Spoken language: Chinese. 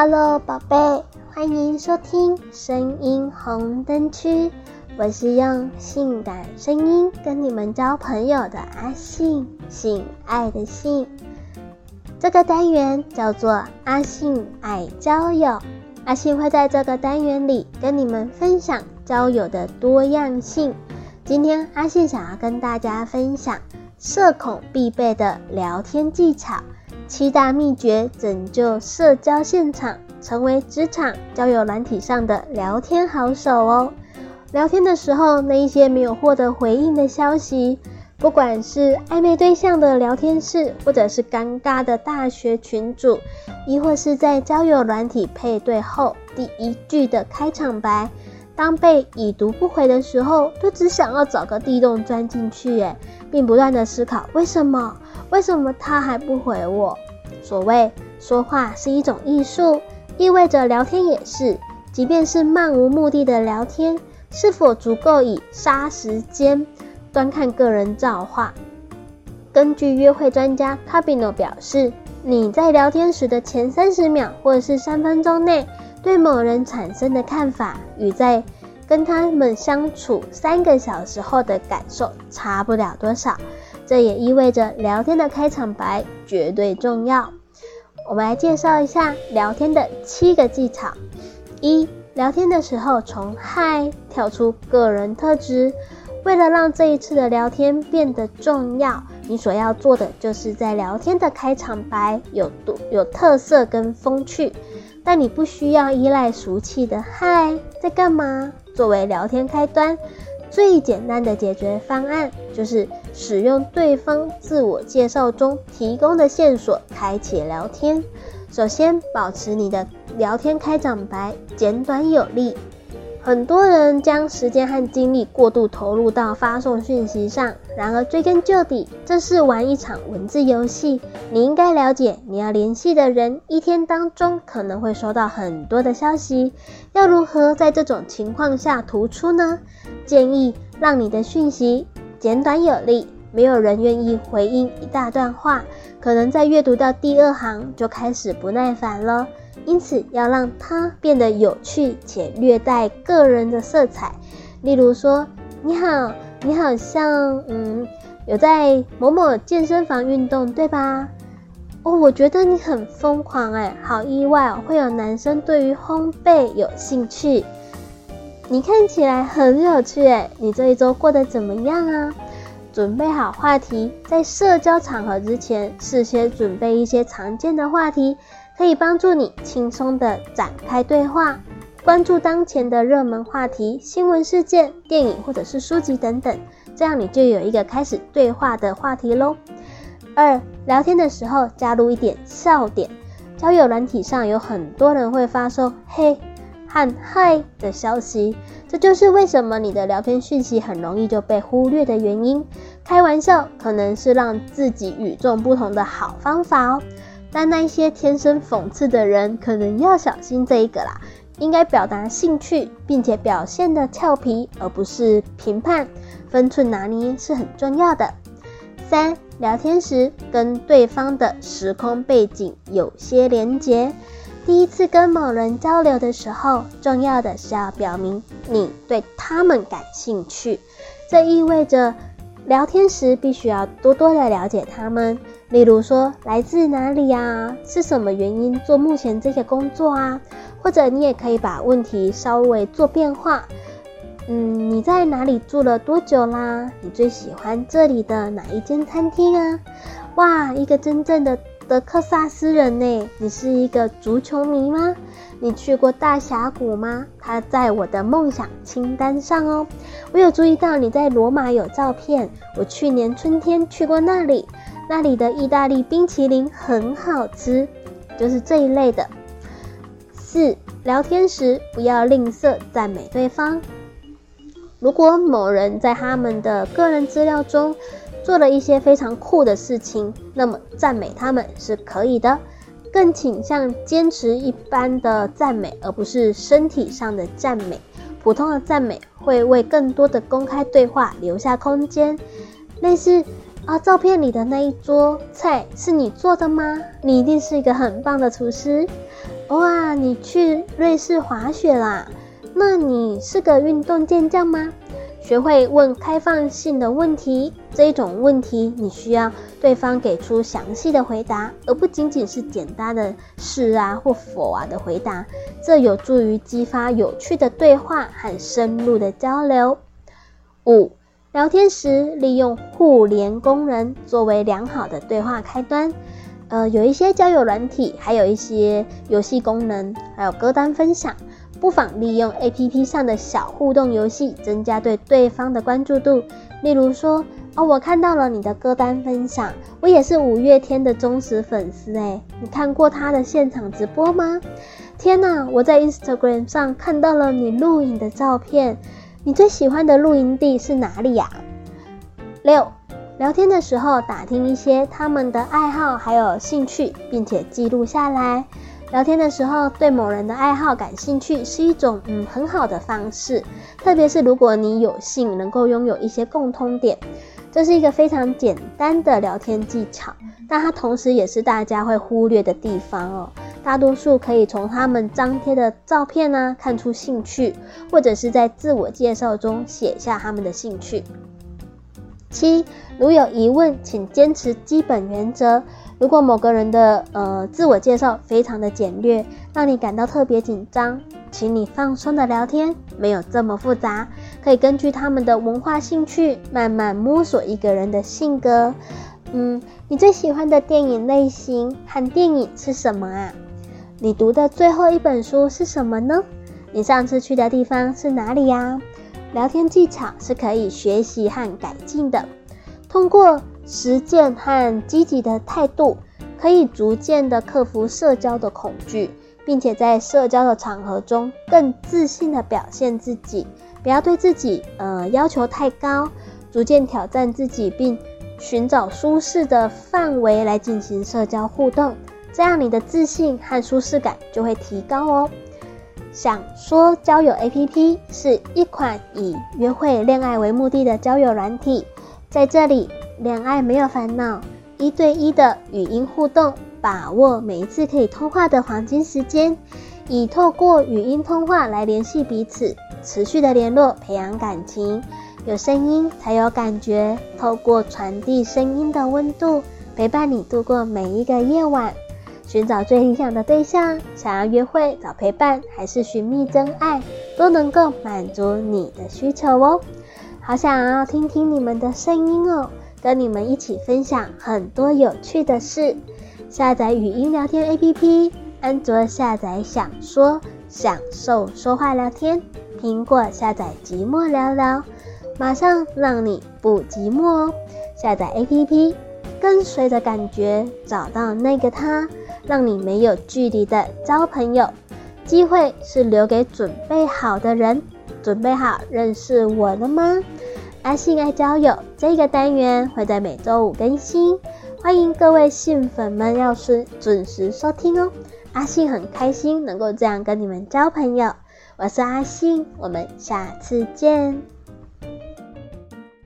Hello，宝贝，欢迎收听声音红灯区。我是用性感声音跟你们交朋友的阿信，性爱的性。这个单元叫做阿信爱交友。阿信会在这个单元里跟你们分享交友的多样性。今天阿信想要跟大家分享社恐必备的聊天技巧。七大秘诀拯救社交现场，成为职场交友软体上的聊天好手哦。聊天的时候，那一些没有获得回应的消息，不管是暧昧对象的聊天室，或者是尴尬的大学群组，亦或是在交友软体配对后第一句的开场白，当被已读不回的时候，都只想要找个地洞钻进去，耶，并不断的思考为什么。为什么他还不回我？所谓说话是一种艺术，意味着聊天也是。即便是漫无目的的聊天，是否足够以杀时间，端看个人造化。根据约会专家 Cabino 表示，你在聊天时的前三十秒或者是三分钟内，对某人产生的看法，与在跟他们相处三个小时后的感受差不了多少。这也意味着聊天的开场白绝对重要。我们来介绍一下聊天的七个技巧：一、聊天的时候从嗨跳出个人特质。为了让这一次的聊天变得重要，你所要做的就是在聊天的开场白有独有特色跟风趣。但你不需要依赖俗气的嗨在干嘛作为聊天开端。最简单的解决方案就是使用对方自我介绍中提供的线索开启聊天。首先，保持你的聊天开场白简短有力。很多人将时间和精力过度投入到发送讯息上，然而追根究底，这是玩一场文字游戏。你应该了解，你要联系的人一天当中可能会收到很多的消息，要如何在这种情况下突出呢？建议让你的讯息简短有力。没有人愿意回应一大段话，可能在阅读到第二行就开始不耐烦了。因此，要让它变得有趣且略带个人的色彩。例如说：“你好，你好像嗯有在某某健身房运动，对吧？”哦，我觉得你很疯狂哎，好意外哦，会有男生对于烘焙有兴趣。你看起来很有趣哎，你这一周过得怎么样啊？准备好话题，在社交场合之前，事先准备一些常见的话题。可以帮助你轻松地展开对话，关注当前的热门话题、新闻事件、电影或者是书籍等等，这样你就有一个开始对话的话题喽。二、聊天的时候加入一点笑点。交友软体上有很多人会发送“嘿”和“嗨”的消息，这就是为什么你的聊天讯息很容易就被忽略的原因。开玩笑可能是让自己与众不同的好方法哦。但那一些天生讽刺的人，可能要小心这一个啦。应该表达兴趣，并且表现得俏皮，而不是评判。分寸拿捏是很重要的。三、聊天时跟对方的时空背景有些连结。第一次跟某人交流的时候，重要的是要表明你对他们感兴趣。这意味着聊天时必须要多多的了解他们。例如说，来自哪里啊？是什么原因做目前这些工作啊？或者你也可以把问题稍微做变化。嗯，你在哪里住了多久啦？你最喜欢这里的哪一间餐厅啊？哇，一个真正的德克萨斯人呢？你是一个足球迷吗？你去过大峡谷吗？它在我的梦想清单上哦。我有注意到你在罗马有照片，我去年春天去过那里。那里的意大利冰淇淋很好吃，就是这一类的。四、聊天时不要吝啬赞美对方。如果某人在他们的个人资料中做了一些非常酷的事情，那么赞美他们是可以的，更倾向坚持一般的赞美，而不是身体上的赞美。普通的赞美会为更多的公开对话留下空间，类似。啊，照片里的那一桌菜是你做的吗？你一定是一个很棒的厨师。哇，你去瑞士滑雪啦？那你是个运动健将吗？学会问开放性的问题，这一种问题你需要对方给出详细的回答，而不仅仅是简单的是啊或否啊的回答。这有助于激发有趣的对话和深入的交流。五、聊天时利用互联功能作为良好的对话开端。呃，有一些交友软体，还有一些游戏功能，还有歌单分享。不妨利用 APP 上的小互动游戏，增加对对方的关注度。例如说，哦，我看到了你的歌单分享，我也是五月天的忠实粉丝诶，你看过他的现场直播吗？天哪，我在 Instagram 上看到了你录影的照片，你最喜欢的露营地是哪里呀？六，聊天的时候打听一些他们的爱好还有兴趣，并且记录下来。聊天的时候，对某人的爱好感兴趣是一种嗯很好的方式，特别是如果你有幸能够拥有一些共通点，这是一个非常简单的聊天技巧，但它同时也是大家会忽略的地方哦。大多数可以从他们张贴的照片呢看出兴趣，或者是在自我介绍中写下他们的兴趣。七，如有疑问，请坚持基本原则。如果某个人的呃自我介绍非常的简略，让你感到特别紧张，请你放松的聊天，没有这么复杂，可以根据他们的文化兴趣慢慢摸索一个人的性格。嗯，你最喜欢的电影类型和电影是什么啊？你读的最后一本书是什么呢？你上次去的地方是哪里呀？聊天技巧是可以学习和改进的，通过。实践和积极的态度，可以逐渐的克服社交的恐惧，并且在社交的场合中更自信的表现自己。不要对自己呃要求太高，逐渐挑战自己，并寻找舒适的范围来进行社交互动，这样你的自信和舒适感就会提高哦。想说交友 APP 是一款以约会恋爱为目的的交友软体，在这里。恋爱没有烦恼，一对一的语音互动，把握每一次可以通话的黄金时间，以透过语音通话来联系彼此，持续的联络，培养感情。有声音才有感觉，透过传递声音的温度，陪伴你度过每一个夜晚。寻找最理想的对象，想要约会找陪伴，还是寻觅真爱，都能够满足你的需求哦。好想要听听你们的声音哦。跟你们一起分享很多有趣的事。下载语音聊天 APP，安卓下载想说，享受说话聊天；苹果下载寂寞聊聊，马上让你不寂寞哦。下载 APP，跟随着感觉找到那个他，让你没有距离的交朋友。机会是留给准备好的人，准备好认识我了吗？阿性爱交友这个单元会在每周五更新，欢迎各位信粉们要是准时收听哦。阿信很开心能够这样跟你们交朋友，我是阿信，我们下次见。